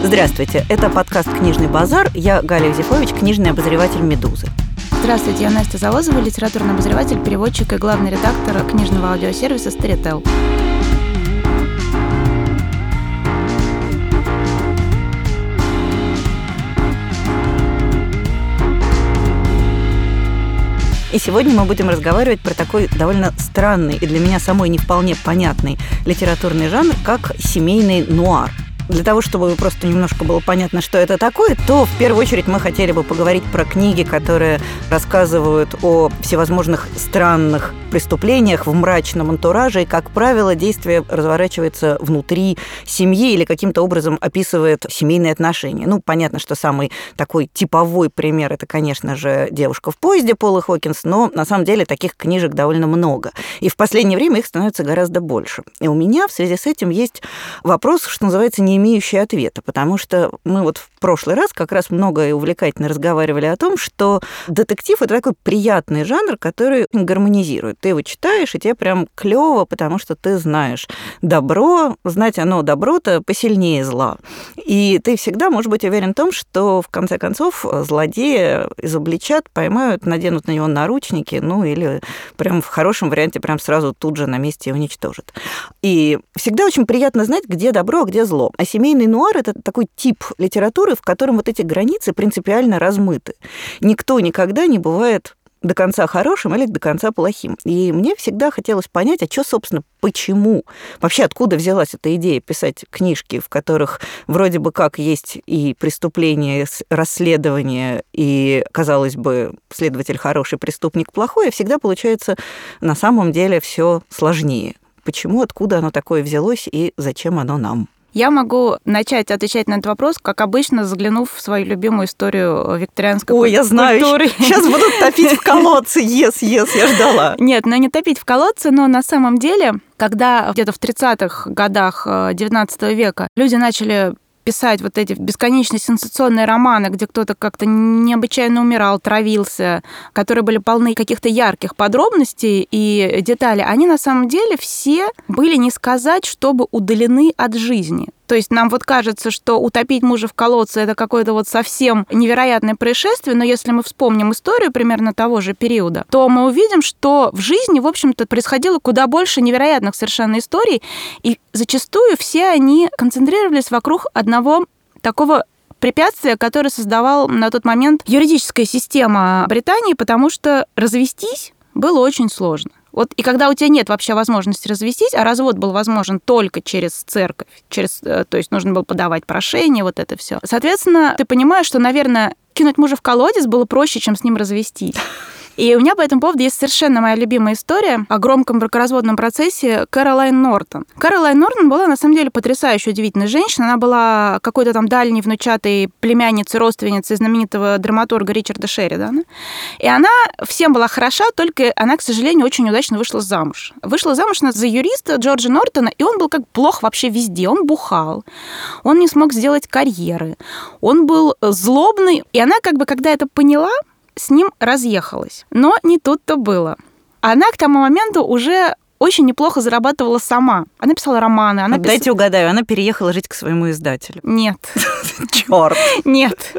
Здравствуйте, это подкаст «Книжный базар». Я Галя Юзефович, книжный обозреватель «Медузы». Здравствуйте, я Настя Завозова, литературный обозреватель, переводчик и главный редактор книжного аудиосервиса Storytel. И сегодня мы будем разговаривать про такой довольно странный и для меня самой не вполне понятный литературный жанр, как семейный нуар – для того, чтобы просто немножко было понятно, что это такое, то в первую очередь мы хотели бы поговорить про книги, которые рассказывают о всевозможных странных преступлениях в мрачном антураже, и, как правило, действие разворачивается внутри семьи или каким-то образом описывает семейные отношения. Ну, понятно, что самый такой типовой пример – это, конечно же, «Девушка в поезде» Пола Хокинс, но на самом деле таких книжек довольно много. И в последнее время их становится гораздо больше. И у меня в связи с этим есть вопрос, что называется, не имеющий ответа, потому что мы вот в прошлый раз как раз много и увлекательно разговаривали о том, что детектив — это такой приятный жанр, который гармонизирует. Ты его читаешь, и тебе прям клево, потому что ты знаешь добро, знать оно добро-то посильнее зла. И ты всегда можешь быть уверен в том, что в конце концов злодея изобличат, поймают, наденут на него наручники, ну или прям в хорошем варианте прям сразу тут же на месте уничтожат. И всегда очень приятно знать, где добро, а где зло. А семейный нуар – это такой тип литературы, в котором вот эти границы принципиально размыты. Никто никогда не бывает до конца хорошим или до конца плохим. И мне всегда хотелось понять, а что, собственно, почему? Вообще, откуда взялась эта идея писать книжки, в которых вроде бы как есть и преступление, расследование, и, казалось бы, следователь хороший, преступник плохой, а всегда получается на самом деле все сложнее. Почему, откуда оно такое взялось и зачем оно нам? Я могу начать отвечать на этот вопрос, как обычно, заглянув в свою любимую историю викторианской Ой, я знаю. Сейчас будут топить в колодце, ес, ес, я ждала. Нет, ну не топить в колодце, но на самом деле, когда где-то в 30-х годах XIX э, века люди начали писать вот эти бесконечные сенсационные романы, где кто-то как-то необычайно умирал, травился, которые были полны каких-то ярких подробностей и деталей, они на самом деле все были не сказать, чтобы удалены от жизни. То есть нам вот кажется, что утопить мужа в колодце это какое-то вот совсем невероятное происшествие, но если мы вспомним историю примерно того же периода, то мы увидим, что в жизни, в общем-то, происходило куда больше невероятных совершенно историй, и зачастую все они концентрировались вокруг одного такого препятствия, которое создавал на тот момент юридическая система Британии, потому что развестись было очень сложно. Вот и когда у тебя нет вообще возможности развестись, а развод был возможен только через церковь, через, э, то есть нужно было подавать прошение, вот это все. Соответственно, ты понимаешь, что, наверное, кинуть мужа в колодец было проще, чем с ним развестись. И у меня по этому поводу есть совершенно моя любимая история о громком бракоразводном процессе Кэролайн Нортон. Кэролайн Нортон была, на самом деле, потрясающе удивительной женщиной. Она была какой-то там дальней внучатой племянницей, родственницей знаменитого драматурга Ричарда Шеридана. И она всем была хороша, только она, к сожалению, очень удачно вышла замуж. Вышла замуж за юриста Джорджа Нортона, и он был как плох вообще везде. Он бухал, он не смог сделать карьеры, он был злобный. И она как бы, когда это поняла, с ним разъехалась. Но не тут-то было. Она к тому моменту уже очень неплохо зарабатывала сама. Она писала романы. Она Дайте пис... угадаю, она переехала жить к своему издателю. Нет. Черт. Нет.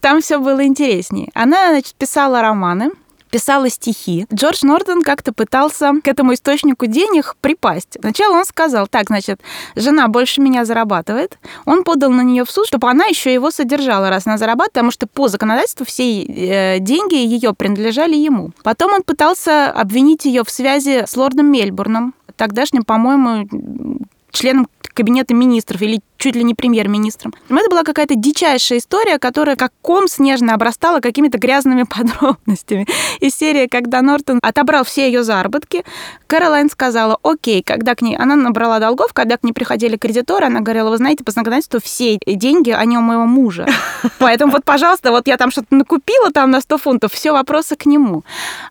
Там все было интереснее. Она, значит, писала романы, писала стихи. Джордж Нортон как-то пытался к этому источнику денег припасть. Сначала он сказал, так, значит, жена больше меня зарабатывает. Он подал на нее в суд, чтобы она еще его содержала, раз она зарабатывает, потому что по законодательству все э, деньги ее принадлежали ему. Потом он пытался обвинить ее в связи с лордом Мельбурном, тогдашним, по-моему, членом кабинета министров или чуть ли не премьер-министром. Это была какая-то дичайшая история, которая как ком снежно обрастала какими-то грязными подробностями. Из серии, когда Нортон отобрал все ее заработки, Кэролайн сказала, окей, когда к ней... Она набрала долгов, когда к ней приходили кредиторы, она говорила, вы знаете, по законодательству все деньги, они у моего мужа. Поэтому вот, пожалуйста, вот я там что-то накупила там на 100 фунтов, все вопросы к нему.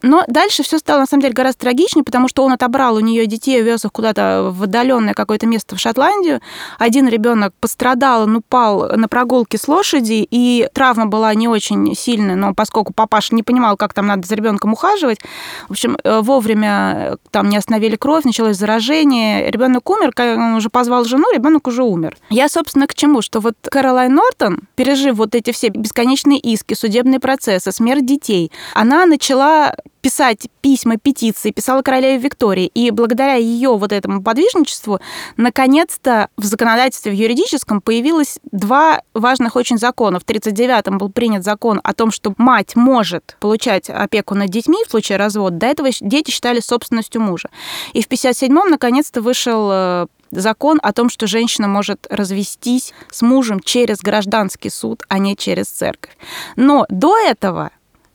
Но дальше все стало, на самом деле, гораздо трагичнее, потому что он отобрал у нее детей, увез их куда-то в отдаленное какое-то место в Шотландию. Один ребенок ребенок пострадал, он упал на прогулке с лошади, и травма была не очень сильная, но поскольку папаша не понимал, как там надо за ребенком ухаживать, в общем, э, вовремя там не остановили кровь, началось заражение, ребенок умер, он уже позвал жену, ребенок уже умер. Я, собственно, к чему? Что вот Кэролайн Нортон, пережив вот эти все бесконечные иски, судебные процессы, смерть детей, она начала писать письма, петиции, писала королеве Виктории. И благодаря ее вот этому подвижничеству, наконец-то в законодательстве в юридическом появилось два важных очень закона. В 1939-м был принят закон о том, что мать может получать опеку над детьми в случае развода. До этого дети считали собственностью мужа. И в 1957-м наконец-то вышел э, закон о том, что женщина может развестись с мужем через гражданский суд, а не через церковь. Но до этого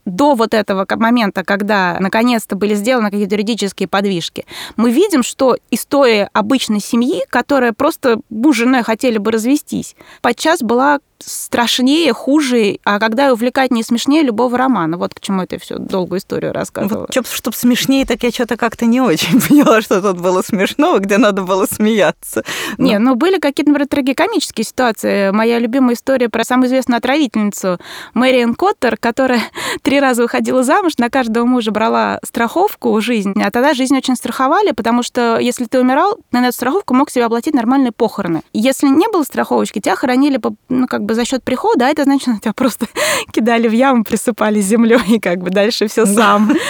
до вот этого момента, когда наконец-то были сделаны какие-то юридические подвижки, мы видим, что история обычной семьи, которая просто муж с женой хотели бы развестись, подчас была страшнее, хуже, а когда увлекательнее и смешнее любого романа. Вот к чему это все долгую историю рассказывала. Вот, чтобы смешнее, так я что-то как-то не очень поняла, что тут было смешного, где надо было смеяться. Но... Не, ну были какие-то, например, трагикомические ситуации. Моя любимая история про самую известную отравительницу Мэриан Коттер, которая три раза выходила замуж, на каждого мужа брала страховку жизнь, а тогда жизнь очень страховали, потому что если ты умирал, на эту страховку мог себе оплатить нормальные похороны. Если не было страховочки, тебя хоронили по, ну, как бы за счет прихода, а это значит, тебя просто кидали в яму, присыпали землей, и как бы дальше все сам.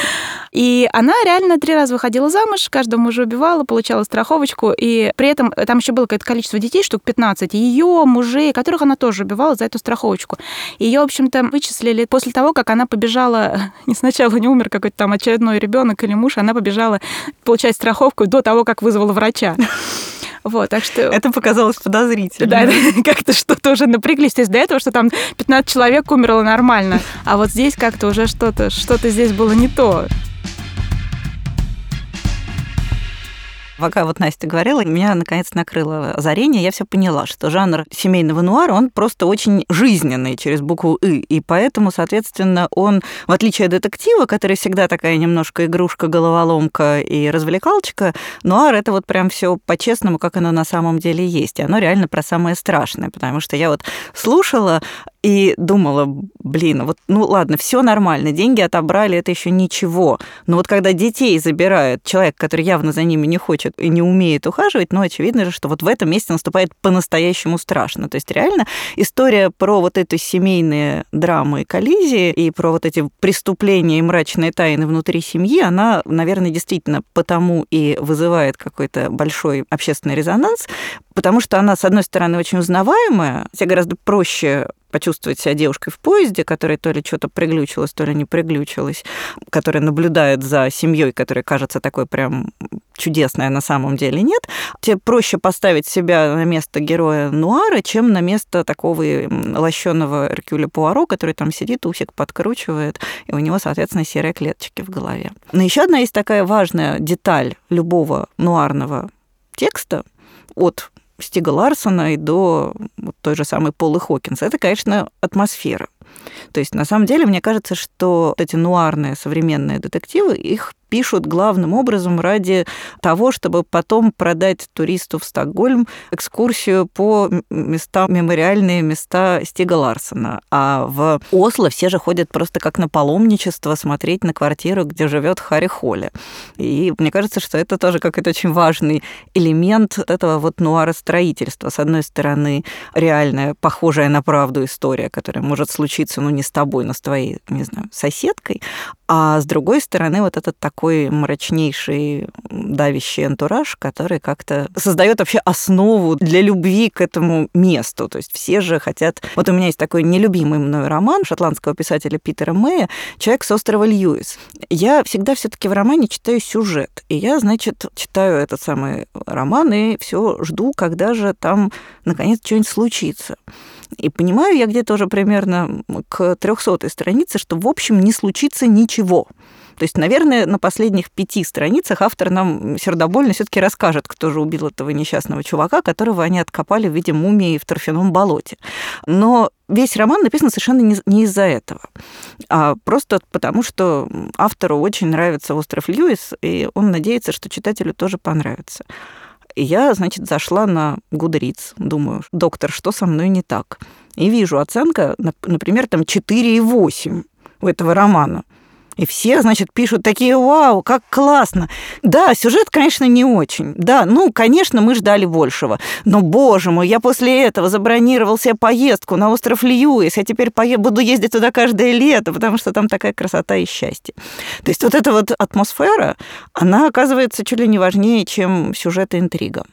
И она реально три раза выходила замуж, каждого мужа убивала, получала страховочку, и при этом там еще было какое-то количество детей, штук 15, ее мужей, которых она тоже убивала за эту страховочку. Ее, в общем-то, вычислили после того, как она побежала, не сначала не умер какой-то там очередной ребенок или муж, она побежала получать страховку до того, как вызвала врача. Вот, так что... Это показалось подозрительно. Да, как-то что-то уже напряглись. То есть до этого, что там 15 человек умерло нормально, а вот здесь как-то уже что-то, что-то здесь было не то. Пока вот Настя говорила, меня наконец накрыло озарение, я все поняла, что жанр семейного нуара, он просто очень жизненный через букву «и», и поэтому, соответственно, он, в отличие от детектива, который всегда такая немножко игрушка, головоломка и развлекалочка, нуар — это вот прям все по-честному, как оно на самом деле есть, и оно реально про самое страшное, потому что я вот слушала и думала, блин, вот, ну ладно, все нормально, деньги отобрали, это еще ничего. Но вот когда детей забирают человек, который явно за ними не хочет и не умеет ухаживать, ну, очевидно же, что вот в этом месте наступает по-настоящему страшно. То есть реально история про вот эти семейные драмы и коллизии и про вот эти преступления и мрачные тайны внутри семьи, она, наверное, действительно потому и вызывает какой-то большой общественный резонанс, потому что она, с одной стороны, очень узнаваемая, тебе гораздо проще почувствовать себя девушкой в поезде, которая то ли что-то приглючилась, то ли не приглючилась, которая наблюдает за семьей, которая кажется такой прям чудесной, а на самом деле нет, тебе проще поставить себя на место героя Нуара, чем на место такого лощеного Эркюля Пуаро, который там сидит, усик подкручивает, и у него, соответственно, серые клеточки в голове. Но еще одна есть такая важная деталь любого нуарного текста от Стига Ларсона и до вот той же самой Полы Хокинс. Это, конечно, атмосфера. То есть, на самом деле, мне кажется, что эти нуарные современные детективы, их пишут главным образом ради того, чтобы потом продать туристу в Стокгольм экскурсию по местам, мемориальные места Стига Ларсона. А в Осло все же ходят просто как на паломничество смотреть на квартиру, где живет Харри Холли. И мне кажется, что это тоже какой-то очень важный элемент этого вот нуара строительства. С одной стороны, реальная, похожая на правду история, которая может случиться, ну, не с тобой, но с твоей, не знаю, соседкой, а с другой стороны, вот этот такой мрачнейший давящий антураж, который как-то создает вообще основу для любви к этому месту. То есть все же хотят... Вот у меня есть такой нелюбимый мной роман шотландского писателя Питера Мэя «Человек с острова Льюис». Я всегда все таки в романе читаю сюжет. И я, значит, читаю этот самый роман и все жду, когда же там наконец что-нибудь случится. И понимаю я где-то уже примерно к 300 странице, что, в общем, не случится ничего. То есть, наверное, на последних пяти страницах автор нам сердобольно все таки расскажет, кто же убил этого несчастного чувака, которого они откопали в виде мумии в торфяном болоте. Но весь роман написан совершенно не, из-за этого, а просто потому, что автору очень нравится остров Льюис, и он надеется, что читателю тоже понравится. И я, значит, зашла на Гудриц, думаю, доктор, что со мной не так? И вижу оценка, например, там 4,8 у этого романа. И все, значит, пишут такие, вау, как классно. Да, сюжет, конечно, не очень. Да, ну, конечно, мы ждали большего. Но, боже мой, я после этого забронировал себе поездку на остров Льюис. Я теперь пое... буду ездить туда каждое лето, потому что там такая красота и счастье. То есть вот эта вот атмосфера, она оказывается чуть ли не важнее, чем сюжет и интрига.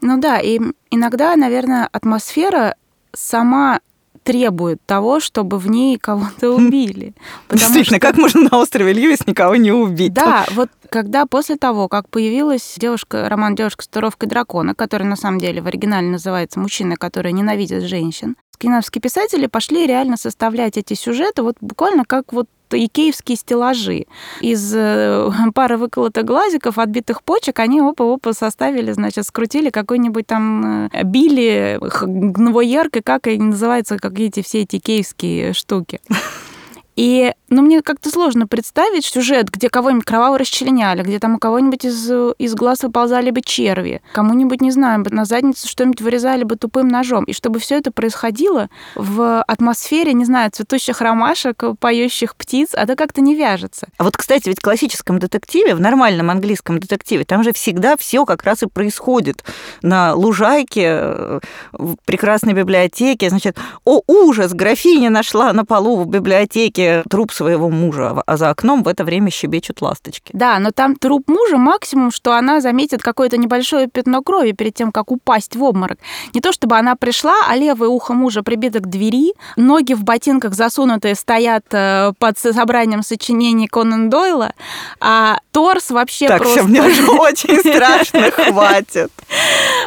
Ну да, и иногда, наверное, атмосфера сама требует того, чтобы в ней кого-то убили. Действительно, что... как можно на острове Льюис никого не убить? Да, вот когда после того, как появилась девушка, роман «Девушка с татуировкой дракона», который на самом деле в оригинале называется «Мужчина, который ненавидит женщин», скандинавские писатели пошли реально составлять эти сюжеты вот буквально как вот икеевские стеллажи. Из э, пары выколотых глазиков, отбитых почек, они опа-опа составили, значит, скрутили какой-нибудь там э, били гновояркой, как они называются, как эти все эти икеевские штуки. И, ну, мне как-то сложно представить сюжет, где кого-нибудь кроваво расчленяли, где там у кого-нибудь из, из глаз выползали бы черви, кому-нибудь, не знаю, на задницу что-нибудь вырезали бы тупым ножом. И чтобы все это происходило в атмосфере, не знаю, цветущих ромашек, поющих птиц, это как-то не вяжется. А вот, кстати, ведь в классическом детективе, в нормальном английском детективе, там же всегда все как раз и происходит на лужайке, в прекрасной библиотеке. Значит, о, ужас, графиня нашла на полу в библиотеке труп своего мужа, а за окном в это время щебечут ласточки. Да, но там труп мужа максимум, что она заметит какое-то небольшое пятно крови перед тем, как упасть в обморок. Не то чтобы она пришла, а левое ухо мужа прибито к двери, ноги в ботинках засунутые стоят э, под собранием сочинений Конан Дойла, а торс вообще так, просто... Так, мне уже очень страшно, хватит.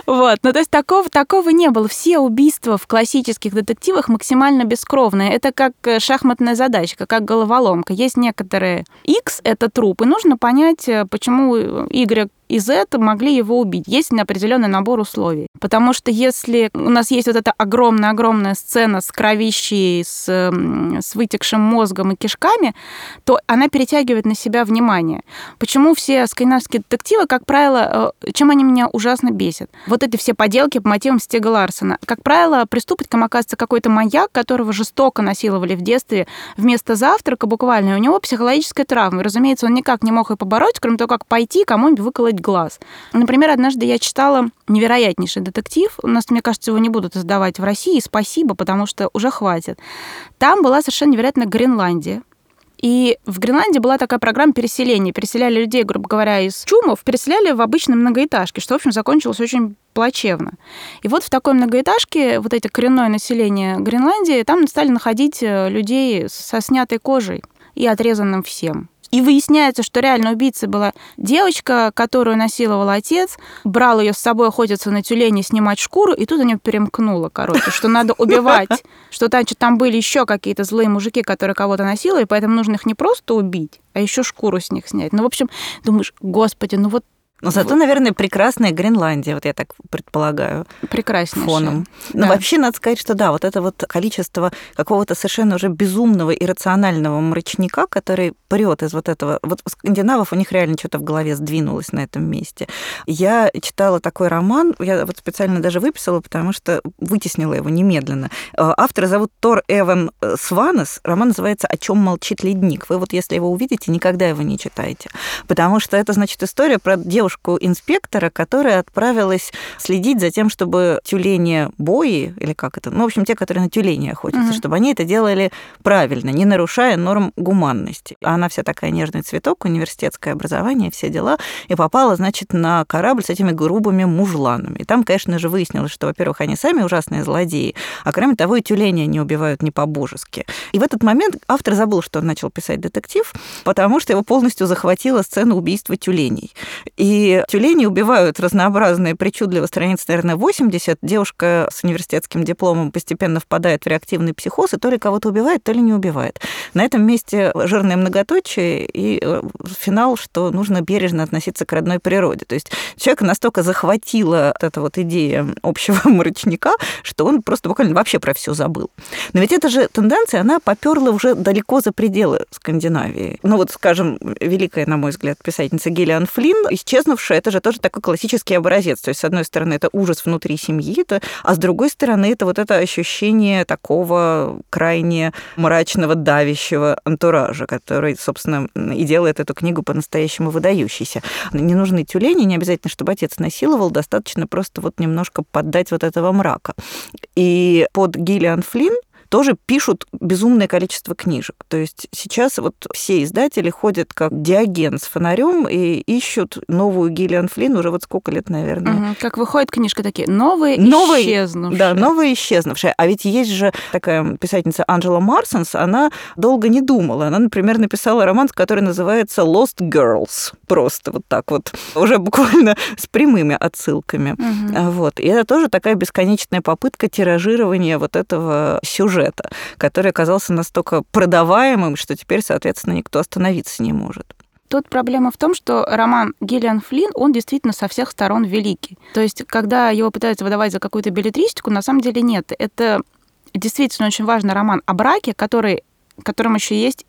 Вот, ну то есть такого, такого не было. Все убийства в классических детективах максимально бескровные. Это как э, шахматная задачка, как головоломка. Есть некоторые X — это труп, и нужно понять, э, почему Y и Z могли его убить. Есть определенный набор условий. Потому что если у нас есть вот эта огромная-огромная сцена с кровищей, с, с вытекшим мозгом и кишками, то она перетягивает на себя внимание. Почему все скандинавские детективы, как правило, э, чем они меня ужасно бесят? Вот эти все поделки по мотивам Стега Ларсона. Как правило, преступником оказывается какой-то маньяк, которого жестоко насиловали в детстве вместо завтрака буквально, и у него психологическая травма. И, разумеется, он никак не мог ее побороть, кроме того, как пойти кому-нибудь выколоть закрыть глаз. Например, однажды я читала невероятнейший детектив. У нас, мне кажется, его не будут издавать в России. Спасибо, потому что уже хватит. Там была совершенно невероятная Гренландия. И в Гренландии была такая программа переселения. Переселяли людей, грубо говоря, из чумов, переселяли в обычные многоэтажки, что, в общем, закончилось очень плачевно. И вот в такой многоэтажке вот это коренное население Гренландии, там стали находить э, людей со снятой кожей и отрезанным всем. И выясняется, что реально убийцей была девочка, которую насиловал отец, брал ее с собой охотиться на тюлени, снимать шкуру, и тут у нее перемкнуло, короче, что надо убивать, что значит, там были еще какие-то злые мужики, которые кого-то насиловали, поэтому нужно их не просто убить, а еще шкуру с них снять. Ну, в общем, думаешь, господи, ну вот но зато, вот. наверное, прекрасная Гренландия, вот я так предполагаю. Прекраснейшая. Фоном. Но да. вообще надо сказать, что да, вот это вот количество какого-то совершенно уже безумного иррационального мрачника, который прет из вот этого... Вот у скандинавов у них реально что-то в голове сдвинулось на этом месте. Я читала такой роман, я вот специально даже выписала, потому что вытеснила его немедленно. Э, автора зовут Тор Эван э, Сванес. Роман называется «О чем молчит ледник». Вы вот если его увидите, никогда его не читайте. Потому что это, значит, история про девушку, девушку-инспектора, которая отправилась следить за тем, чтобы тюлени бои, или как это, ну, в общем, те, которые на тюлени охотятся, угу. чтобы они это делали правильно, не нарушая норм гуманности. А она вся такая нежный цветок, университетское образование, все дела, и попала, значит, на корабль с этими грубыми мужланами. И там, конечно же, выяснилось, что, во-первых, они сами ужасные злодеи, а кроме того, и тюлени они убивают не по-божески. И в этот момент автор забыл, что он начал писать детектив, потому что его полностью захватила сцена убийства тюленей. И и тюлени убивают разнообразные, причудливо, страниц, наверное, 80. Девушка с университетским дипломом постепенно впадает в реактивный психоз, и то ли кого-то убивает, то ли не убивает. На этом месте жирное многоточие и э, финал, что нужно бережно относиться к родной природе. То есть человека настолько захватила эта вот идея общего мрачника, что он просто буквально вообще про все забыл. Но ведь эта же тенденция, она поперла уже далеко за пределы Скандинавии. Ну вот, скажем, великая, на мой взгляд, писательница Гиллиан Флинн исчезла исчезнувшая, это же тоже такой классический образец. То есть, с одной стороны, это ужас внутри семьи, а с другой стороны, это вот это ощущение такого крайне мрачного, давящего антуража, который, собственно, и делает эту книгу по-настоящему выдающейся. Не нужны тюлени, не обязательно, чтобы отец насиловал, достаточно просто вот немножко поддать вот этого мрака. И под Гиллиан Флинн тоже пишут безумное количество книжек. То есть сейчас вот все издатели ходят как диаген с фонарем и ищут новую Гиллиан Флинн уже вот сколько лет, наверное. Угу. Как выходит книжка такие, новые, новые исчезнувшие. Да, новые исчезнувшие. А ведь есть же такая писательница Анджела Марсонс, она долго не думала. Она, например, написала роман, который называется Lost Girls. Просто вот так вот, уже буквально с прямыми отсылками. Угу. Вот. И это тоже такая бесконечная попытка тиражирования вот этого сюжета сюжета, который оказался настолько продаваемым, что теперь, соответственно, никто остановиться не может. Тут проблема в том, что роман Гиллиан Флинн, он действительно со всех сторон великий. То есть, когда его пытаются выдавать за какую-то билетристику, на самом деле нет. Это действительно очень важный роман о браке, который, которым еще есть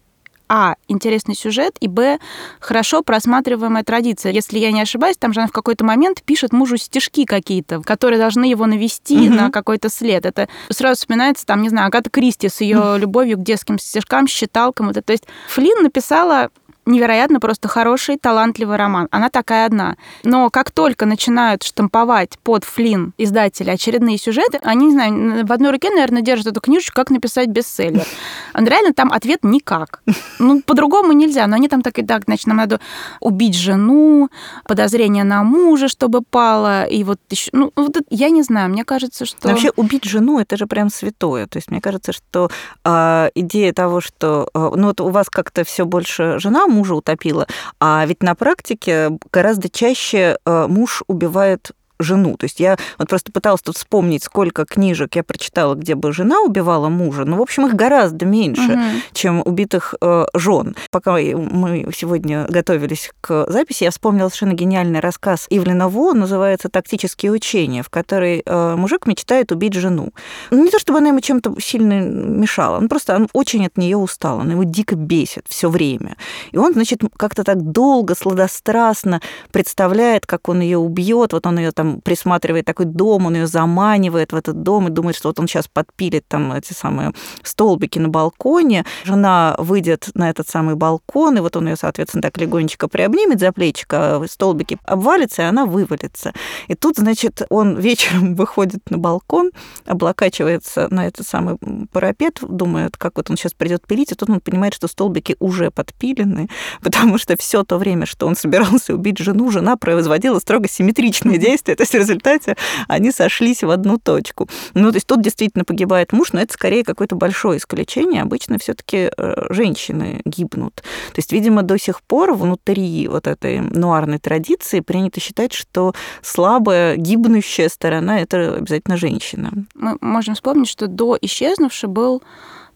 а, интересный сюжет, и б, хорошо просматриваемая традиция. Если я не ошибаюсь, там же она в какой-то момент пишет мужу стишки какие-то, которые должны его навести угу. на какой-то след. Это сразу вспоминается, там, не знаю, Агата Кристи с ее любовью к детским стишкам, считалкам. То есть Флинн написала невероятно просто хороший, талантливый роман. Она такая одна. Но как только начинают штамповать под Флин издатели очередные сюжеты, они, не знаю, в одной руке, наверное, держат эту книжечку, как написать бестселлер. А реально там ответ никак. Ну, по-другому нельзя. Но они там так и так, значит, нам надо убить жену, подозрение на мужа, чтобы пало, и вот еще... Ну, вот это, я не знаю, мне кажется, что... Вообще убить жену, это же прям святое. То есть мне кажется, что э, идея того, что... Э, ну, вот у вас как-то все больше жена мужа утопила. А ведь на практике гораздо чаще э, муж убивает жену. То есть я вот просто пыталась тут вспомнить, сколько книжек я прочитала, где бы жена убивала мужа. Но, в общем, их гораздо меньше, угу. чем убитых э, жен. Пока мы сегодня готовились к записи, я вспомнила совершенно гениальный рассказ Ивлена Во, называется «Тактические учения», в которой э, мужик мечтает убить жену. Ну, не то, чтобы она ему чем-то сильно мешала, он просто он очень от нее устал, он его дико бесит все время. И он, значит, как-то так долго, сладострастно представляет, как он ее убьет, вот он ее там там присматривает такой дом, он ее заманивает в этот дом и думает, что вот он сейчас подпилит там эти самые столбики на балконе. Жена выйдет на этот самый балкон, и вот он ее, соответственно, так легонечко приобнимет за плечико, а столбики обвалятся, и она вывалится. И тут, значит, он вечером выходит на балкон, облокачивается на этот самый парапет, думает, как вот он сейчас придет пилить, и тут он понимает, что столбики уже подпилены, потому что все то время, что он собирался убить жену, жена производила строго симметричные действия, то есть в результате они сошлись в одну точку. Ну, то есть тут действительно погибает муж, но это скорее какое-то большое исключение. Обычно все таки э, женщины гибнут. То есть, видимо, до сих пор внутри вот этой нуарной традиции принято считать, что слабая, гибнущая сторона – это обязательно женщина. Мы можем вспомнить, что до исчезнувшей был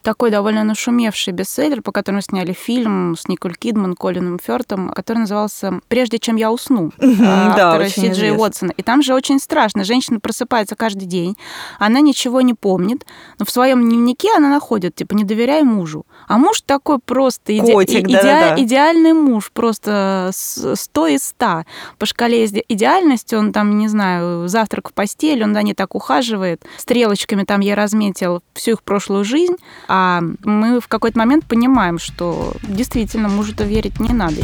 такой довольно нашумевший бестселлер, по которому сняли фильм с Николь Кидман, Колином Фёртом, который назывался «Прежде чем я усну» автора Си Джей Уотсона. И там же очень страшно. Женщина просыпается каждый день, она ничего не помнит, но в своем дневнике она находит, типа, не доверяй мужу. А муж такой просто иде... Котик, иде... да, да. идеальный муж, просто 100 из 100. По шкале идеальности он там, не знаю, завтрак в постели, он за ней так ухаживает. Стрелочками там я разметил всю их прошлую жизнь, а мы в какой-то момент понимаем, что действительно мужу-то верить не надо.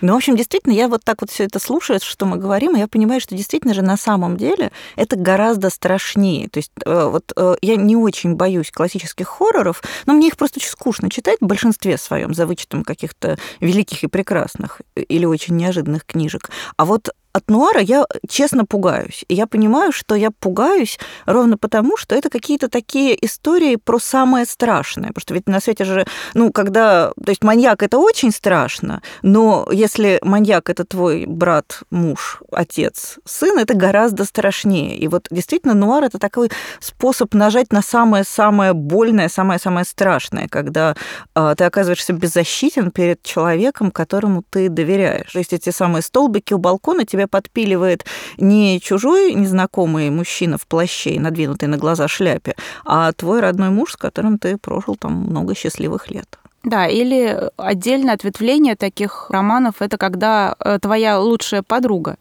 Ну, в общем, действительно, я вот так вот все это слушаю, что мы говорим, и я понимаю, что действительно же на самом деле это гораздо страшнее. То есть э, вот э, я не очень боюсь классических хорроров, но мне их просто очень скучно читать в большинстве своем, за вычетом каких-то великих и прекрасных э, или очень неожиданных книжек. А вот от нуара я честно пугаюсь. И я понимаю, что я пугаюсь ровно потому, что это какие-то такие истории про самое страшное. Потому что ведь на свете же, ну, когда... То есть маньяк — это очень страшно, но если маньяк — это твой брат, муж, отец, сын, это гораздо страшнее. И вот действительно нуар — это такой способ нажать на самое-самое больное, самое-самое страшное, когда э, ты оказываешься беззащитен перед человеком, которому ты доверяешь. То есть эти самые столбики у балкона тебя подпиливает не чужой незнакомый мужчина в плаще и надвинутой на глаза шляпе, а твой родной муж, с которым ты прожил там много счастливых лет. Да, или отдельное ответвление таких романов это когда э, твоя лучшая подруга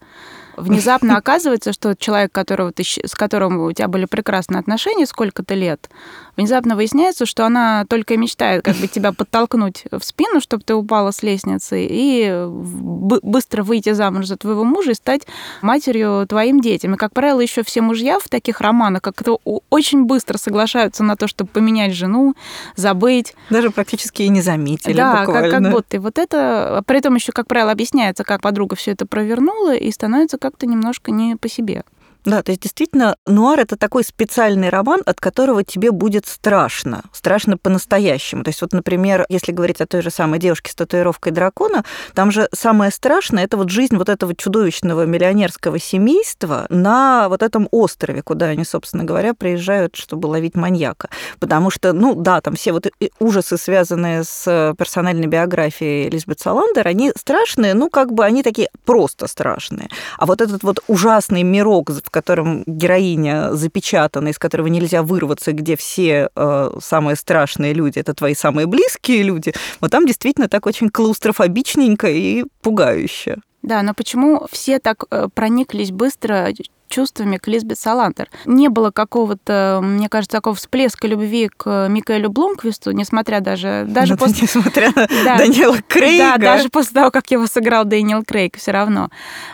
внезапно оказывается, что человек, которого ты, с которым у тебя были прекрасные отношения сколько-то лет, внезапно выясняется, что она только и мечтает как бы тебя подтолкнуть в спину, чтобы ты упала с лестницы, и быстро выйти замуж за твоего мужа и стать матерью твоим детям. И, как правило, еще все мужья в таких романах как-то очень быстро соглашаются на то, чтобы поменять жену, забыть. Даже практически и не заметили Да, буквально. как, как будто. И вот это, при этом еще, как правило, объясняется, как подруга все это провернула, и становится как-то немножко не по себе. Да, то есть действительно, нуар это такой специальный роман, от которого тебе будет страшно. Страшно по-настоящему. То есть вот, например, если говорить о той же самой девушке с татуировкой дракона, там же самое страшное это вот жизнь вот этого чудовищного миллионерского семейства на вот этом острове, куда они, собственно говоря, приезжают, чтобы ловить маньяка. Потому что, ну да, там все вот ужасы, связанные с персональной биографией Элизабет Саландер, они страшные, ну как бы они такие просто страшные. А вот этот вот ужасный мирок, в котором героиня запечатана, из которого нельзя вырваться, где все э, самые страшные люди, это твои самые близкие люди, вот там действительно так очень клаустрофобичненько и пугающе. Да, но почему все так э, прониклись быстро чувствами к Лизбет Салантер. Не было какого-то, мне кажется, такого всплеска любви к Микаэлю Блумквисту, несмотря даже... даже ну, после... Несмотря на да, Даниэла Крейга. Да, даже после того, как его сыграл Дэниел Крейг, все равно.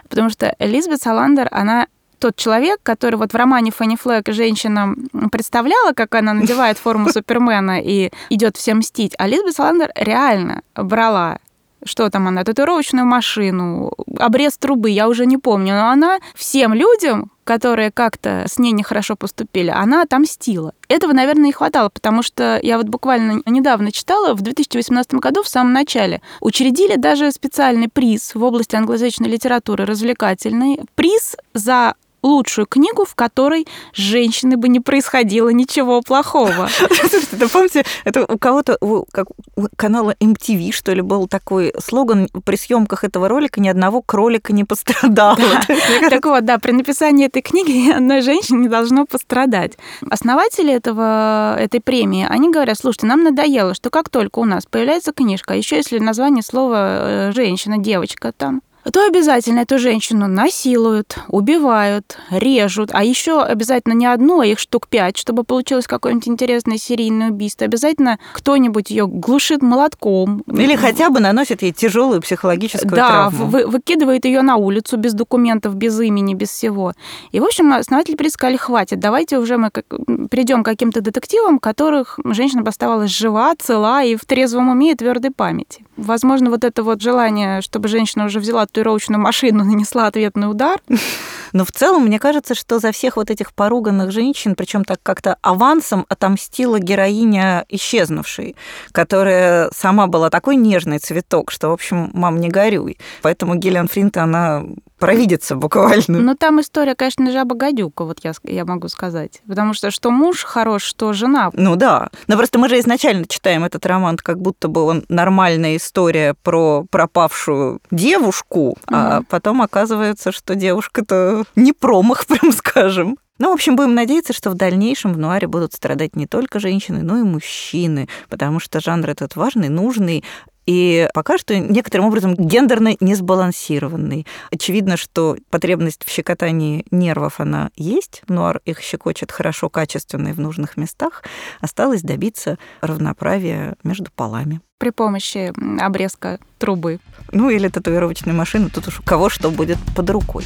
Потому что Лизбет Саландер, она тот человек, который вот в романе Фанни Флэк женщина представляла, как она надевает форму Супермена и идет всем мстить, а Лизбет Саландер реально брала что там она, татуировочную машину, обрез трубы, я уже не помню, но она всем людям, которые как-то с ней нехорошо поступили, она отомстила. Этого, наверное, не хватало, потому что я вот буквально недавно читала, в 2018 году, в самом начале, учредили даже специальный приз в области англоязычной литературы, развлекательный, приз за лучшую книгу, в которой с женщиной бы не происходило ничего плохого. Слушайте, помните, это у кого-то, как у канала MTV, что ли, был такой слоган при съемках этого ролика ни одного кролика не пострадало. Так вот, да, при написании этой книги ни одной женщины не должно пострадать. Основатели этого, этой премии, они говорят, слушайте, нам надоело, что как только у нас появляется книжка, а еще если название слова э, женщина, девочка там, то обязательно эту женщину насилуют, убивают, режут, а еще обязательно не одну, а их штук пять, чтобы получилось какое-нибудь интересное серийное убийство. Обязательно кто-нибудь ее глушит молотком. Или хотя бы наносит ей тяжелую психологическую да, травму. Да, выкидывает ее на улицу без документов, без имени, без всего. И, в общем, основатели предсказали, хватит, давайте уже мы как, придем к каким-то детективам, которых женщина оставалась жива, цела и в трезвом уме и твердой памяти. Возможно, вот это вот желание, чтобы женщина уже взяла татуировочную машину, нанесла ответный удар. Но в целом, мне кажется, что за всех вот этих поруганных женщин, причем так как-то авансом отомстила героиня исчезнувшей, которая сама была такой нежный цветок, что, в общем, мам, не горюй. Поэтому Гиллиан Флинт, она провидится буквально. Но там история, конечно, жаба гадюка, вот я, я могу сказать. Потому что что муж хорош, что жена. Ну да. Но просто мы же изначально читаем этот роман, как будто бы он нормальная история про пропавшую девушку, угу. а потом оказывается, что девушка-то не промах, прям скажем. Ну, в общем, будем надеяться, что в дальнейшем в нуаре будут страдать не только женщины, но и мужчины, потому что жанр этот важный, нужный, и пока что некоторым образом гендерно не сбалансированный. Очевидно, что потребность в щекотании нервов, она есть, нуар их щекочет хорошо, качественно и в нужных местах. Осталось добиться равноправия между полами при помощи обрезка трубы. Ну или татуировочной машины, тут уж у кого что будет под рукой.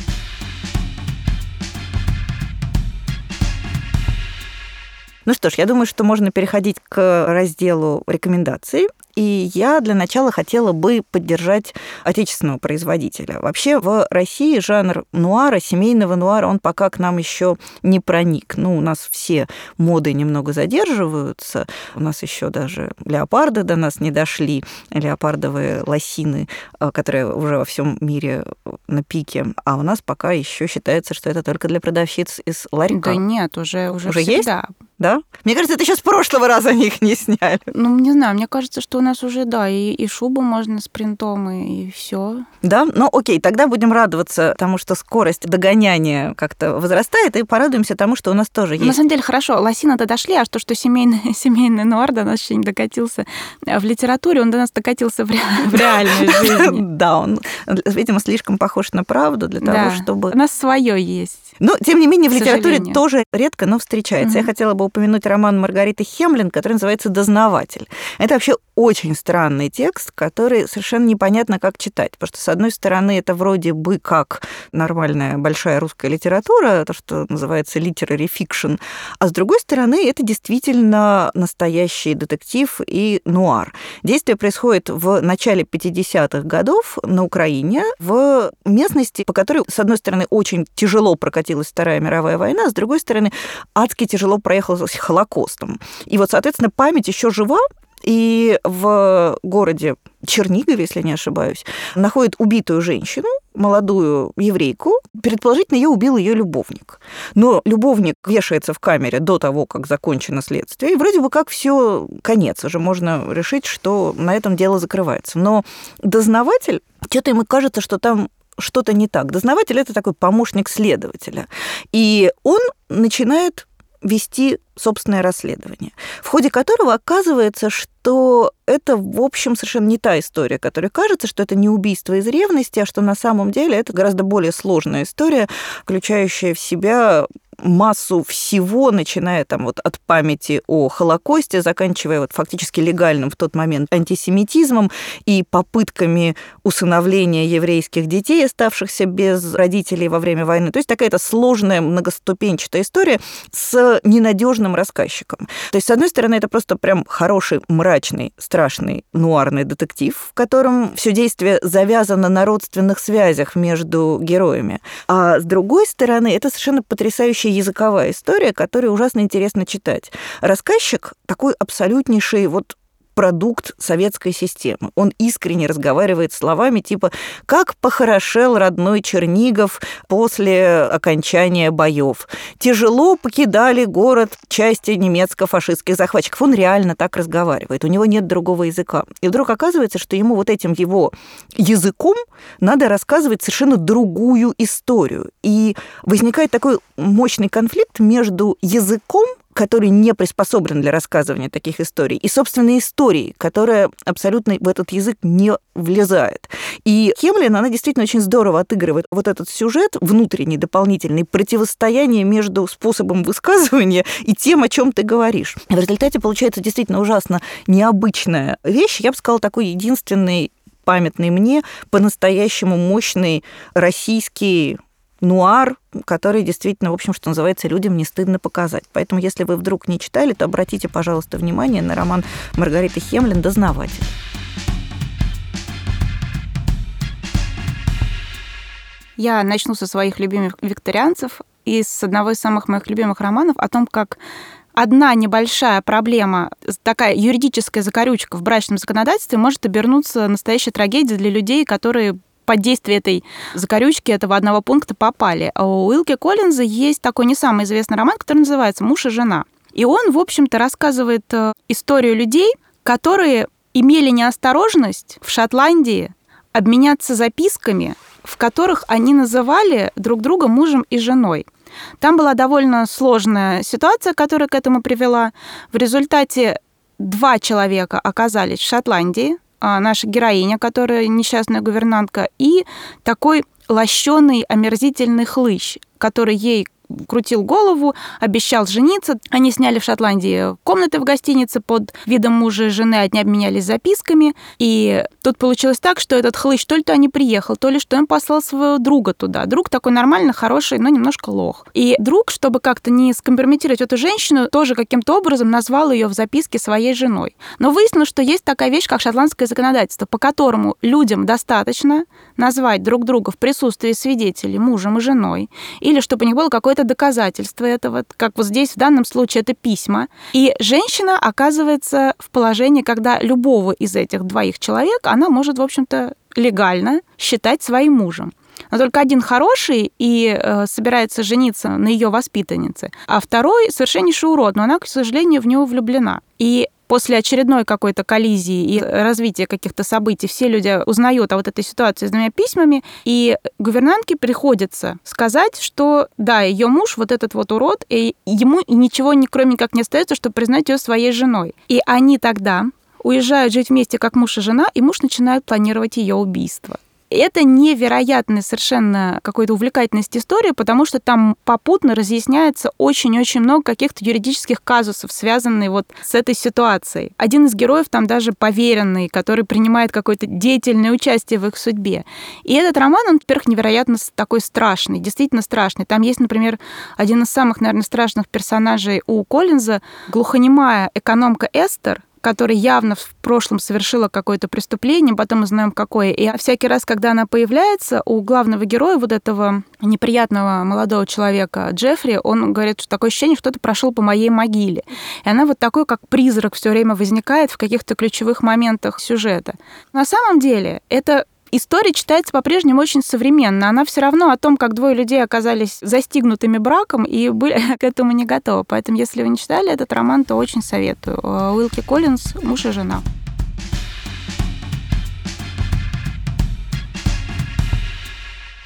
Ну что ж, я думаю, что можно переходить к разделу рекомендаций. И я для начала хотела бы поддержать отечественного производителя. Вообще в России жанр нуара, семейного нуара, он пока к нам еще не проник. Ну, у нас все моды немного задерживаются. У нас еще даже леопарды до нас не дошли, леопардовые лосины, э, которые уже во всем мире на пике. А у нас пока еще считается, что это только для продавщиц из ларька. Да нет, уже, уже, уже всегда. есть? Да? Мне кажется, это еще с прошлого раза они их не сняли. Ну, не знаю, мне кажется, что у нас уже, да, и, и шубу можно с принтом, и, и все. Да? Ну, окей, тогда будем радоваться тому, что скорость догоняния как-то возрастает, и порадуемся тому, что у нас тоже есть. На самом деле, хорошо, лосина-то дошли, а что, что семейный, семейный нуар до нас еще не докатился в литературе, он до нас докатился в, ре, в реальной жизни. Да, он, видимо, слишком похож на правду для того, чтобы... У нас свое есть. Но, тем не менее, в литературе тоже редко, но встречается. Я хотела бы упомянуть роман Маргариты Хемлин, который называется «Дознаватель». Это вообще очень странный текст, который совершенно непонятно, как читать. Потому что, с одной стороны, это вроде бы как нормальная большая русская литература, то, что называется literary fiction, а с другой стороны, это действительно настоящий детектив и нуар. Действие происходит в начале 50-х годов на Украине, в местности, по которой, с одной стороны, очень тяжело прокатилась Вторая мировая война, с другой стороны, адски тяжело проехалась Холокостом. И вот, соответственно, память еще жива, и в городе Чернигове, если не ошибаюсь, находит убитую женщину, молодую еврейку. Предположительно, ее убил ее любовник. Но любовник вешается в камере до того, как закончено следствие. И вроде бы как все конец. Уже можно решить, что на этом дело закрывается. Но дознаватель, что-то ему кажется, что там что-то не так. Дознаватель это такой помощник следователя. И он начинает вести собственное расследование, в ходе которого оказывается, что это, в общем, совершенно не та история, которая кажется, что это не убийство из ревности, а что на самом деле это гораздо более сложная история, включающая в себя массу всего, начиная там вот от памяти о Холокосте, заканчивая вот фактически легальным в тот момент антисемитизмом и попытками усыновления еврейских детей, оставшихся без родителей во время войны. То есть такая-то сложная многоступенчатая история с ненадежным рассказчиком. То есть, с одной стороны, это просто прям хороший, мрачный, страшный нуарный детектив, в котором все действие завязано на родственных связях между героями. А с другой стороны, это совершенно потрясающий вообще языковая история, которую ужасно интересно читать. Рассказчик такой абсолютнейший вот продукт советской системы. Он искренне разговаривает словами типа «Как похорошел родной Чернигов после окончания боев. Тяжело покидали город части немецко-фашистских захватчиков». Он реально так разговаривает, у него нет другого языка. И вдруг оказывается, что ему вот этим его языком надо рассказывать совершенно другую историю. И возникает такой мощный конфликт между языком, который не приспособлен для рассказывания таких историй, и собственной истории, которая абсолютно в этот язык не влезает. И Хемлин, она действительно очень здорово отыгрывает вот этот сюжет, внутренний, дополнительный, противостояние между способом высказывания и тем, о чем ты говоришь. В результате получается действительно ужасно необычная вещь. Я бы сказала, такой единственный памятный мне по-настоящему мощный российский нуар, который действительно, в общем, что называется, людям не стыдно показать. Поэтому, если вы вдруг не читали, то обратите, пожалуйста, внимание на роман Маргариты Хемлин «Дознаватель». Я начну со своих любимых викторианцев и с одного из самых моих любимых романов о том, как одна небольшая проблема, такая юридическая закорючка в брачном законодательстве может обернуться настоящей трагедией для людей, которые под действие этой закорючки этого одного пункта попали. А у Уилки Коллинза есть такой не самый известный роман, который называется «Муж и жена». И он, в общем-то, рассказывает э, историю людей, которые имели неосторожность в Шотландии обменяться записками, в которых они называли друг друга мужем и женой. Там была довольно сложная ситуация, которая к этому привела. В результате два человека оказались в Шотландии, наша героиня, которая несчастная гувернантка, и такой лощеный, омерзительный хлыщ, который ей крутил голову, обещал жениться. Они сняли в Шотландии комнаты в гостинице под видом мужа и жены, они обменялись записками. И тут получилось так, что этот хлыщ то ли то не приехал, то ли что он послал своего друга туда. Друг такой нормально, хороший, но немножко лох. И друг, чтобы как-то не скомпрометировать эту женщину, тоже каким-то образом назвал ее в записке своей женой. Но выяснилось, что есть такая вещь, как шотландское законодательство, по которому людям достаточно назвать друг друга в присутствии свидетелей мужем и женой, или чтобы у них было какое-то доказательство этого, как вот здесь в данном случае это письма. И женщина оказывается в положении, когда любого из этих двоих человек она может, в общем-то, легально считать своим мужем. но только один хороший и э, собирается жениться на ее воспитаннице, а второй совершеннейший урод, но она, к сожалению, в него влюблена. И после очередной какой-то коллизии и развития каких-то событий все люди узнают о вот этой ситуации с двумя письмами, и гувернантке приходится сказать, что да, ее муж вот этот вот урод, и ему ничего не кроме как не остается, чтобы признать ее своей женой. И они тогда уезжают жить вместе как муж и жена, и муж начинает планировать ее убийство. Это невероятная совершенно какой-то увлекательность истории, потому что там попутно разъясняется очень-очень много каких-то юридических казусов, связанных вот с этой ситуацией. Один из героев там даже поверенный, который принимает какое-то деятельное участие в их судьбе. И этот роман, он, во-первых, невероятно такой страшный, действительно страшный. Там есть, например, один из самых, наверное, страшных персонажей у Коллинза, глухонемая экономка Эстер, которая явно в прошлом совершила какое-то преступление, потом мы знаем какое. И всякий раз, когда она появляется, у главного героя, вот этого неприятного молодого человека Джеффри, он говорит, что такое ощущение, что кто-то прошел по моей могиле. И она вот такой, как призрак, все время возникает в каких-то ключевых моментах сюжета. На самом деле, это история читается по-прежнему очень современно. Она все равно о том, как двое людей оказались застигнутыми браком и были к этому не готовы. Поэтому, если вы не читали этот роман, то очень советую. Уилки Коллинз «Муж и жена».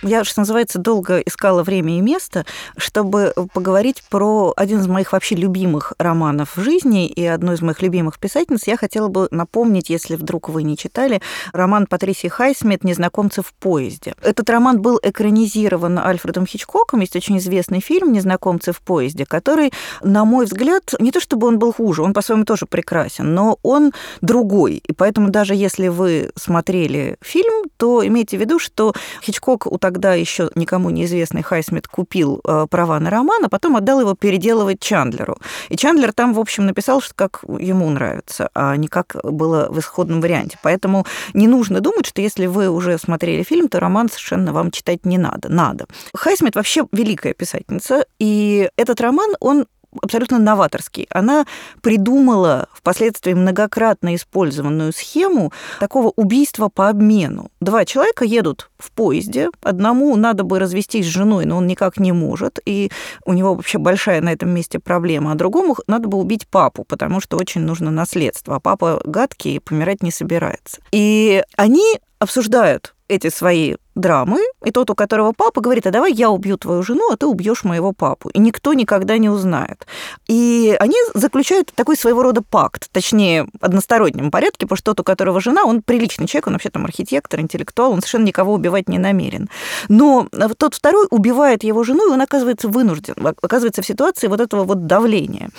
Я, что называется, долго искала время и место, чтобы поговорить про один из моих вообще любимых романов в жизни и одну из моих любимых писательниц. Я хотела бы напомнить, если вдруг вы не читали, роман Патрисии Хайсмит «Незнакомцы в поезде». Этот роман был экранизирован Альфредом Хичкоком. Есть очень известный фильм «Незнакомцы в поезде», который, на мой взгляд, не то чтобы он был хуже, он по-своему тоже прекрасен, но он другой. И поэтому даже если вы смотрели фильм, то имейте в виду, что Хичкок у тогда еще никому неизвестный Хайсмит купил э, права на роман, а потом отдал его переделывать Чандлеру. И Чандлер там, в общем, написал, что как ему нравится, а не как было в исходном варианте. Поэтому не нужно думать, что если вы уже смотрели фильм, то роман совершенно вам читать не надо. Надо. Хайсмит вообще великая писательница, и этот роман, он абсолютно новаторский. Она придумала впоследствии многократно использованную схему такого убийства по обмену. Два человека едут в поезде, одному надо бы развестись с женой, но он никак не может, и у него вообще большая на этом месте проблема, а другому надо бы убить папу, потому что очень нужно наследство, а папа гадкий и помирать не собирается. И они обсуждают эти свои драмы, и тот, у которого папа, говорит, а давай я убью твою жену, а ты убьешь моего папу. И никто никогда не узнает. И они заключают такой своего рода пакт, точнее, одностороннем порядке, потому что тот, у которого жена, он приличный человек, он вообще там архитектор, интеллектуал, он совершенно никого убивать не намерен. Но тот второй убивает его жену, и он оказывается вынужден, оказывается в ситуации вот этого вот давления.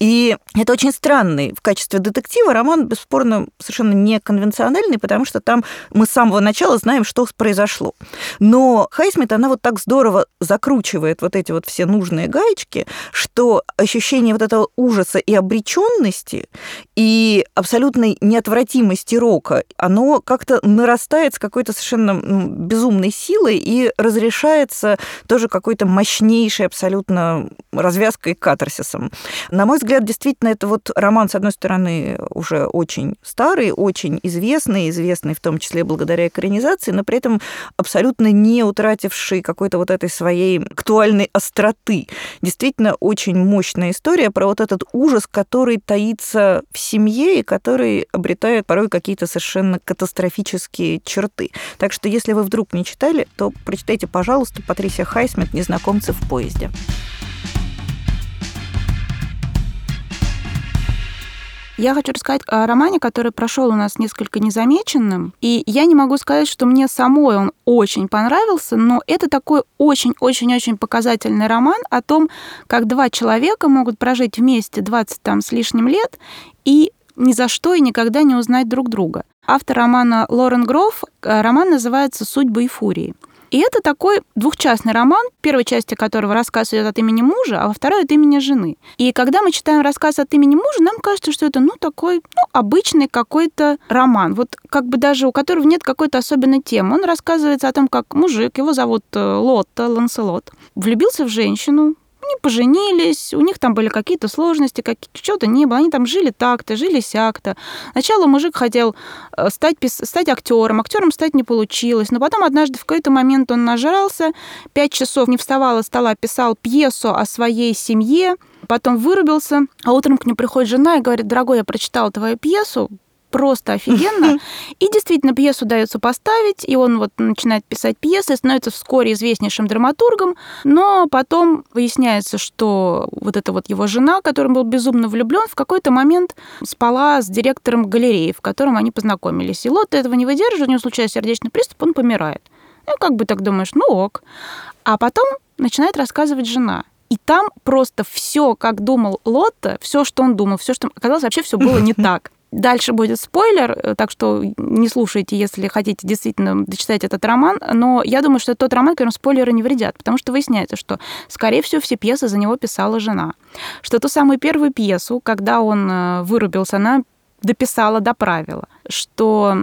И это очень странный в качестве детектива роман, бесспорно, совершенно неконвенциональный, потому что там мы с самого начала знаем, что произошло. Но Хайсмит, она вот так здорово закручивает вот эти вот все нужные гаечки, что ощущение вот этого ужаса и обреченности и абсолютной неотвратимости рока, оно как-то нарастает с какой-то совершенно безумной силой и разрешается тоже какой-то мощнейшей абсолютно развязкой катарсисом. На мой взгляд, действительно, это вот роман, с одной стороны, уже очень старый, очень известный, известный в том числе благодаря экранизации, но при этом абсолютно не утративший какой-то вот этой своей актуальной остроты. Действительно, очень мощная история про вот этот ужас, который таится в семье и который обретает порой какие-то совершенно катастрофические черты. Так что, если вы вдруг не читали, то прочитайте, пожалуйста, Патрисия Хайсмит «Незнакомцы в поезде». Я хочу рассказать о романе, который прошел у нас несколько незамеченным. И я не могу сказать, что мне самой он очень понравился, но это такой очень-очень-очень показательный роман о том, как два человека могут прожить вместе 20 там с лишним лет и ни за что и никогда не узнать друг друга. Автор романа Лорен Гроф, э, роман называется «Судьбы и фурии». И это такой двухчастный роман, в первой части которого рассказ идет от имени мужа, а во второй от имени жены. И когда мы читаем рассказ от имени мужа, нам кажется, что это, ну, такой, ну, обычный какой-то роман, вот как бы даже у которого нет какой-то особенной темы. Он рассказывается о том, как мужик, его зовут э, Лотта, Ланселот, влюбился в женщину, Они поженились, у них там были какие-то сложности, как, что-то не было. Они там жили так-то, жили сяк-то. Сначала мужик хотел э, стать, стать актером, актером стать не получилось. Но потом однажды в какой-то момент он нажрался, пять часов не вставал из стола, писал пьесу о своей семье, потом вырубился, а утром к нему приходит жена и говорит, дорогой, я прочитала твою пьесу, просто офигенно. И действительно, пьесу дается поставить, и он вот начинает писать пьесы, становится вскоре известнейшим драматургом, но потом выясняется, что вот эта вот его жена, которым был безумно влюблен, в какой-то момент спала с директором галереи, в котором они познакомились. И Лотта этого не выдерживает, у него случается сердечный приступ, он помирает. Ну, как бы так думаешь, ну ок. А потом начинает рассказывать жена. И там просто все, как думал Лотта, все, что он думал, все, что оказалось, вообще все было не так. Дальше будет спойлер, э, так что не слушайте, если хотите действительно дочитать этот роман. Но я думаю, что тот роман, которым спойлеры не вредят, потому что выясняется, что, скорее всего, все пьесы за него писала жена. Что ту самую первую пьесу, когда он э, вырубился, она дописала, доправила, что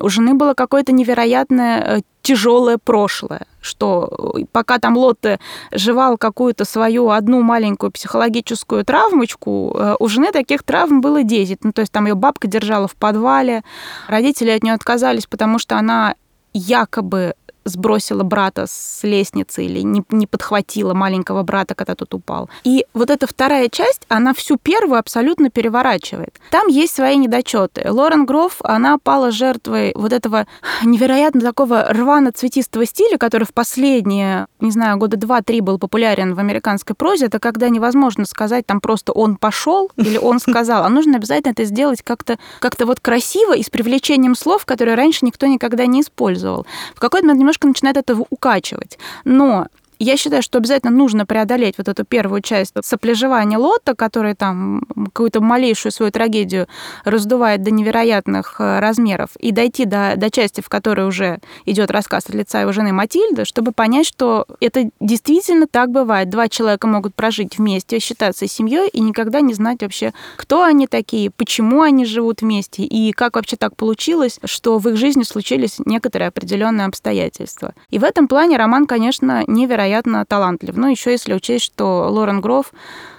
у жены было какое-то невероятное э, тяжелое прошлое, что э, пока там Лотте жевал какую-то свою одну маленькую психологическую травмочку, э, у жены таких травм было 10. Ну, то есть там ее бабка держала в подвале, родители от нее отказались, потому что она якобы сбросила брата с лестницы или не, не подхватила маленького брата, когда тот упал. И вот эта вторая часть, она всю первую абсолютно переворачивает. Там есть свои недочеты. Лорен Гроф, она пала жертвой вот этого невероятно такого рвано-цветистого стиля, который в последние, не знаю, года два-три был популярен в американской прозе. Это когда невозможно сказать там просто «он пошел» или «он сказал», а нужно обязательно это сделать как-то как вот красиво и с привлечением слов, которые раньше никто никогда не использовал. В какой-то момент немножко начинает это укачивать. Но я считаю, что обязательно нужно преодолеть вот эту первую часть соплежевания Лотта, который там какую-то малейшую свою трагедию раздувает до невероятных э, размеров, и дойти до, до части, в которой уже идет рассказ от лица его жены Матильды, чтобы понять, что это действительно так бывает. Два человека могут прожить вместе, считаться семьей и никогда не знать вообще, кто они такие, почему они живут вместе, и как вообще так получилось, что в их жизни случились некоторые определенные обстоятельства. И в этом плане роман, конечно, невероятно невероятно талантлив. Ну, еще если учесть, что Лорен Гроф в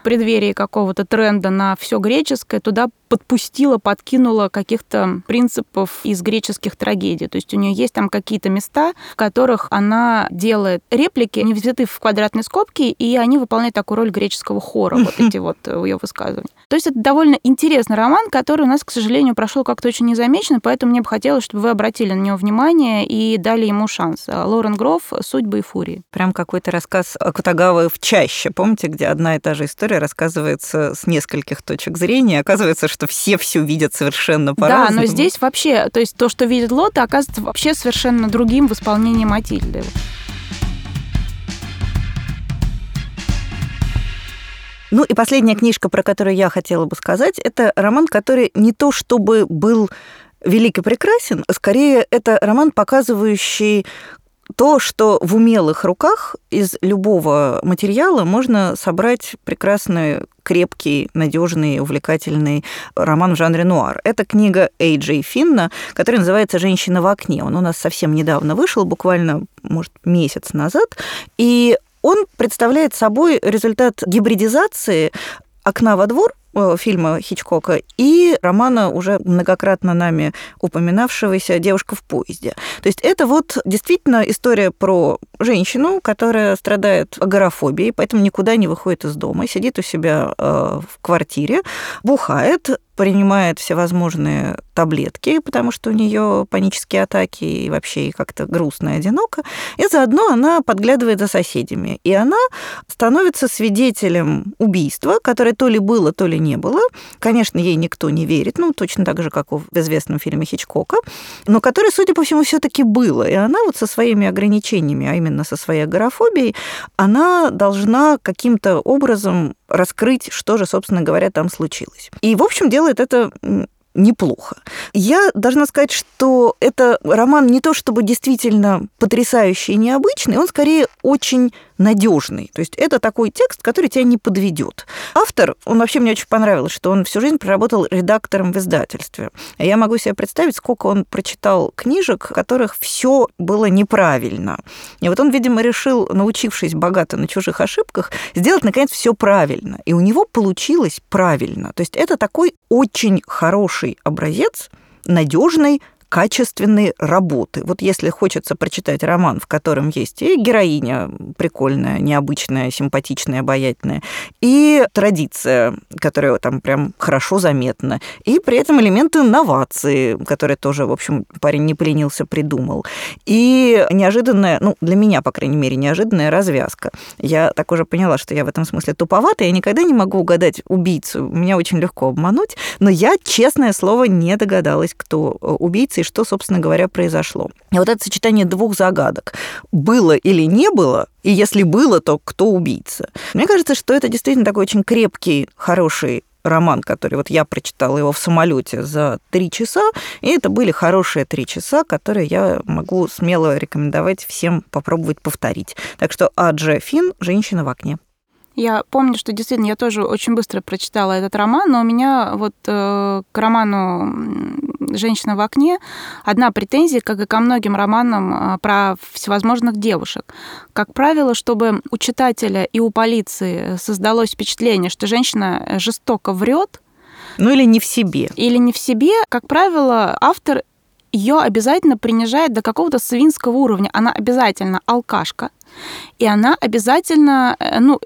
преддверии какого-то тренда на все греческое туда подпустила, подкинула каких-то принципов из греческих трагедий. То есть у нее есть там какие-то места, в которых она делает реплики, они взяты в квадратные скобки, и они выполняют такую роль греческого хора, вот эти вот ее высказывания. То есть это довольно интересный роман, который у нас, к сожалению, прошел как-то очень незамеченно, поэтому мне бы хотелось, чтобы вы обратили на него внимание и дали ему шанс. Лорен Гроф «Судьбы и фурии». Прям какой-то рассказ Кутагавы в чаще, помните, где одна и та же история рассказывается с нескольких точек зрения, оказывается, что все все видят совершенно по-разному. Да, но здесь вообще, то есть то, что видит Лота, оказывается вообще совершенно другим в исполнении Матильды. Ну и последняя книжка, про которую я хотела бы сказать, это роман, который не то чтобы был велик и прекрасен, а скорее это роман, показывающий то, что в умелых руках из любого материала можно собрать прекрасный, крепкий, надежный, увлекательный роман в жанре нуар. Это книга Эй Джей Финна, которая называется «Женщина в окне». Он у нас совсем недавно вышел, буквально, может, месяц назад. И он представляет собой результат гибридизации окна во двор фильма Хичкока и романа уже многократно нами упоминавшегося «Девушка в поезде». То есть это вот действительно история про женщину, которая страдает агорафобией, поэтому никуда не выходит из дома, сидит у себя э, в квартире, бухает, принимает всевозможные таблетки, потому что у нее панические атаки и вообще как-то грустно и одиноко. И заодно она подглядывает за соседями. И она становится свидетелем убийства, которое то ли было, то ли не было. Конечно, ей никто не верит, ну, точно так же, как в известном фильме Хичкока, но которое, судя по всему, все таки было. И она вот со своими ограничениями, а именно со своей агорафобией, она должна каким-то образом раскрыть, что же, собственно говоря, там случилось. И, в общем, делает это неплохо. Я должна сказать, что это роман не то чтобы действительно потрясающий и необычный, он скорее очень надежный. То есть это такой текст, который тебя не подведет. Автор, он вообще мне очень понравилось, что он всю жизнь проработал редактором в издательстве. Я могу себе представить, сколько он прочитал книжек, в которых все было неправильно. И вот он, видимо, решил, научившись богато на чужих ошибках, сделать, наконец, все правильно. И у него получилось правильно. То есть это такой очень хороший образец надежной качественной работы. Вот если хочется прочитать роман, в котором есть и героиня прикольная, необычная, симпатичная, обаятельная, и традиция, которая там прям хорошо заметна, и при этом элементы новации, которые тоже, в общем, парень не поленился, придумал, и неожиданная, ну, для меня, по крайней мере, неожиданная развязка. Я так уже поняла, что я в этом смысле туповата, я никогда не могу угадать убийцу, меня очень легко обмануть, но я, честное слово, не догадалась, кто э, убийца и что, собственно говоря, произошло. И вот это сочетание двух загадок. Было или не было, и если было, то кто убийца? Мне кажется, что это действительно такой очень крепкий, хороший роман, который вот я прочитала его в самолете за три часа, и это были хорошие три часа, которые я могу смело рекомендовать всем попробовать повторить. Так что Аджа Фин «Женщина в окне». Я помню, что действительно я тоже очень быстро прочитала этот роман, но у меня вот э, к роману «Женщина в окне» одна претензия, как и ко многим романам э, про всевозможных девушек. Как правило, чтобы у читателя и у полиции создалось впечатление, что женщина жестоко врет, ну или не в себе. Или не в себе, как правило, автор ее обязательно принижает до какого-то свинского уровня. Она обязательно алкашка, и она обязательно, э, ну,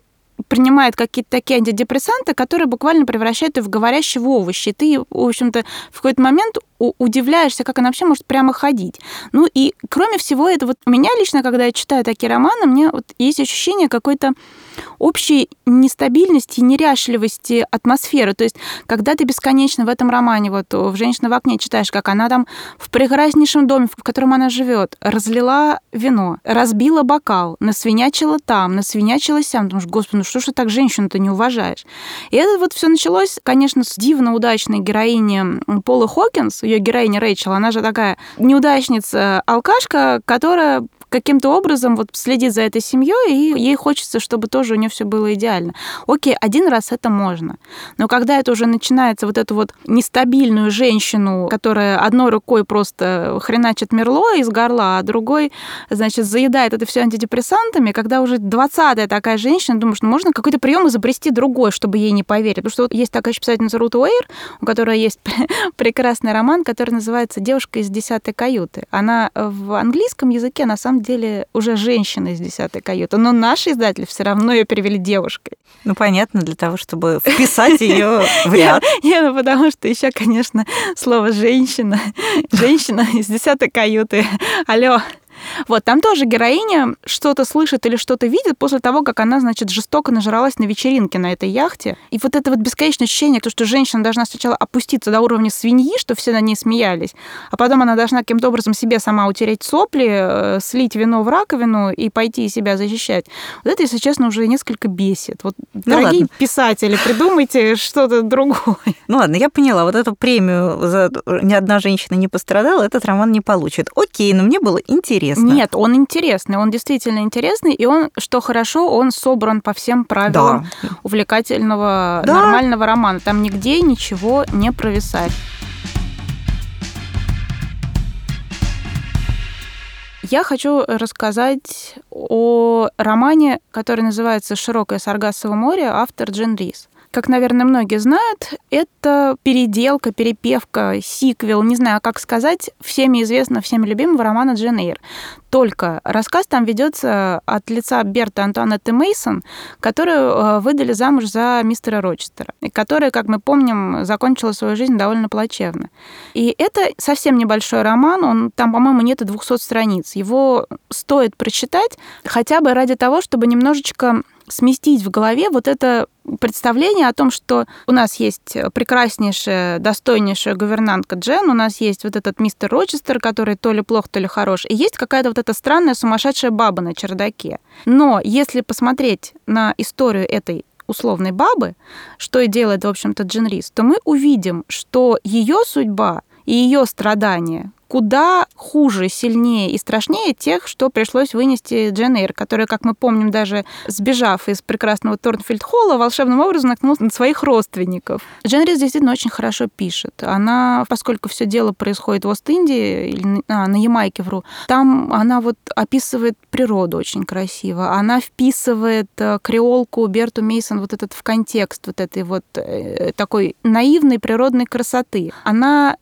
принимает какие-то такие антидепрессанты, которые буквально превращают ее в говорящего овощи. И ты, в общем-то, в какой-то момент удивляешься, как она вообще может прямо ходить. Ну и кроме всего этого, у меня лично, когда я читаю такие романы, мне вот есть ощущение какой-то общей нестабильности, неряшливости атмосферы. То есть, когда ты бесконечно в этом романе, вот в «Женщина в окне» читаешь, как она там в прекраснейшем доме, в котором она живет, разлила вино, разбила бокал, насвинячила там, насвинячила сям. Думаешь, господи, ну что ж ты так женщину-то не уважаешь? И это вот все началось, конечно, с дивно удачной героини Полы Хокинс, ее героиня Рэйчел, она же такая неудачница-алкашка, которая каким-то образом вот следит за этой семьей, и ей хочется, чтобы тоже у нее все было идеально. Окей, один раз это можно. Но когда это уже начинается вот эту вот нестабильную женщину, которая одной рукой просто хреначит мерло из горла, а другой, значит, заедает это все антидепрессантами, когда уже 20-я такая женщина, думаешь, ну можно какой-то прием изобрести другой, чтобы ей не поверить. Потому что вот есть такая писательница Рут Уэйр, у которой есть прекрасный роман, который называется «Девушка из десятой каюты». Она в английском языке на самом самом деле уже женщина из десятой каюты, но наши издатели все равно ее перевели девушкой. Ну, понятно, для того, чтобы вписать ее в ряд. Я, ну, потому что еще, конечно, слово женщина, женщина из десятой каюты. Алло, вот, там тоже героиня что-то слышит или что-то видит после того, как она, значит, жестоко нажралась на вечеринке на этой яхте. И вот это вот бесконечное ощущение, то, что женщина должна сначала опуститься до уровня свиньи, что все на ней смеялись, а потом она должна каким-то образом себе сама утереть сопли, э, слить вино в раковину и пойти себя защищать. Вот это, если честно, уже несколько бесит. Вот, ну, дорогие ладно. писатели, придумайте что-то другое. Ну ладно, я поняла. Вот эту премию за «Ни одна женщина не пострадала» этот роман не получит. Окей, но мне было интересно интересно. Нет, он интересный, он действительно интересный, и он, что хорошо, он собран по всем правилам да. увлекательного, да. нормального романа. Там нигде ничего не провисает. Я хочу рассказать о романе, который называется «Широкое Саргассово море», автор Джин Рис как, наверное, многие знают, это переделка, перепевка, сиквел, не знаю, как сказать, всеми известного, всеми любимого романа Джен Эйр. Только рассказ там ведется от лица Берта Антуанетты Мейсон, которую э, выдали замуж за мистера Рочестера, и которая, как мы помним, закончила свою жизнь довольно плачевно. И это совсем небольшой роман, он там, по-моему, нет и 200 страниц. Его стоит прочитать хотя бы ради того, чтобы немножечко сместить в голове вот это представление о том, что у нас есть прекраснейшая, достойнейшая гувернантка Джен, у нас есть вот этот мистер Рочестер, который то ли плох, то ли хорош, и есть какая-то вот эта странная сумасшедшая баба на чердаке. Но если посмотреть на историю этой условной бабы, что и делает, в общем-то, Джен Рис, то мы увидим, что ее судьба и ее страдания куда хуже, сильнее и страшнее тех, что пришлось вынести Джен Эйр, которая, как мы помним, даже сбежав из прекрасного Торнфилд-холла, волшебным образом наткнулась на своих родственников. Джен Рис действительно очень хорошо пишет. Она, поскольку все дело происходит в Ост-Индии, или а, на Ямайке, вру, там она вот описывает природу очень красиво. Она вписывает э, креолку Берту Мейсон вот этот в контекст вот этой вот э, такой наивной природной красоты. Она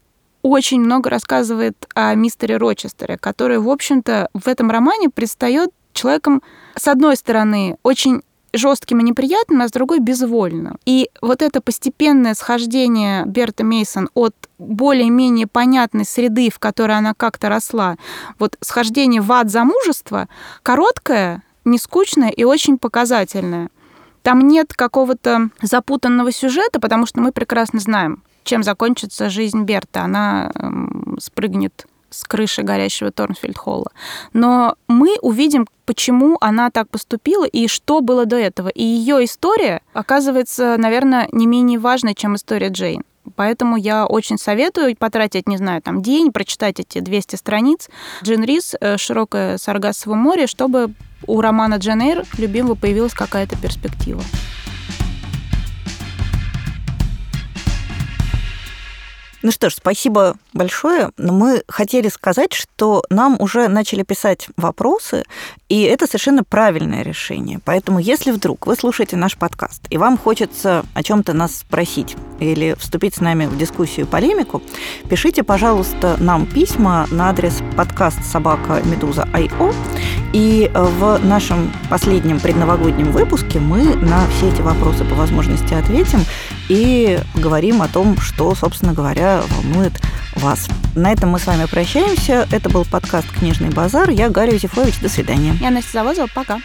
очень много рассказывает о мистере Рочестере, который, в общем-то, в этом романе предстает человеком, с одной стороны, очень жестким и неприятным, а с другой безвольным. И вот это постепенное схождение Берта Мейсон от более-менее понятной среды, в которой она как-то росла, вот схождение в ад замужества, короткое, не скучное и очень показательное. Там нет какого-то запутанного сюжета, потому что мы прекрасно знаем, чем закончится жизнь Берта. Она эм, спрыгнет с крыши горящего Торнфилд-холла. Но мы увидим, почему она так поступила и что было до этого. И ее история оказывается, наверное, не менее важной, чем история Джейн. Поэтому я очень советую потратить, не знаю, там день, прочитать эти 200 страниц Джин Рис э, «Широкое Саргассово море», чтобы у романа Джен Эйр любимого появилась какая-то перспектива. Ну что ж, спасибо большое. Мы хотели сказать, что нам уже начали писать вопросы, и это совершенно правильное решение. Поэтому, если вдруг вы слушаете наш подкаст, и вам хочется о чем-то нас спросить или вступить с нами в дискуссию, полемику, пишите, пожалуйста, нам письма на адрес подкаст собака медуза IO. И в нашем последнем предновогоднем выпуске мы на все эти вопросы по возможности ответим и говорим о том, что, собственно говоря, волнует вас. На этом мы с вами прощаемся. Это был подкаст «Книжный базар». Я Гарри Юзефович. До свидания. Я Настя Завозова. Пока.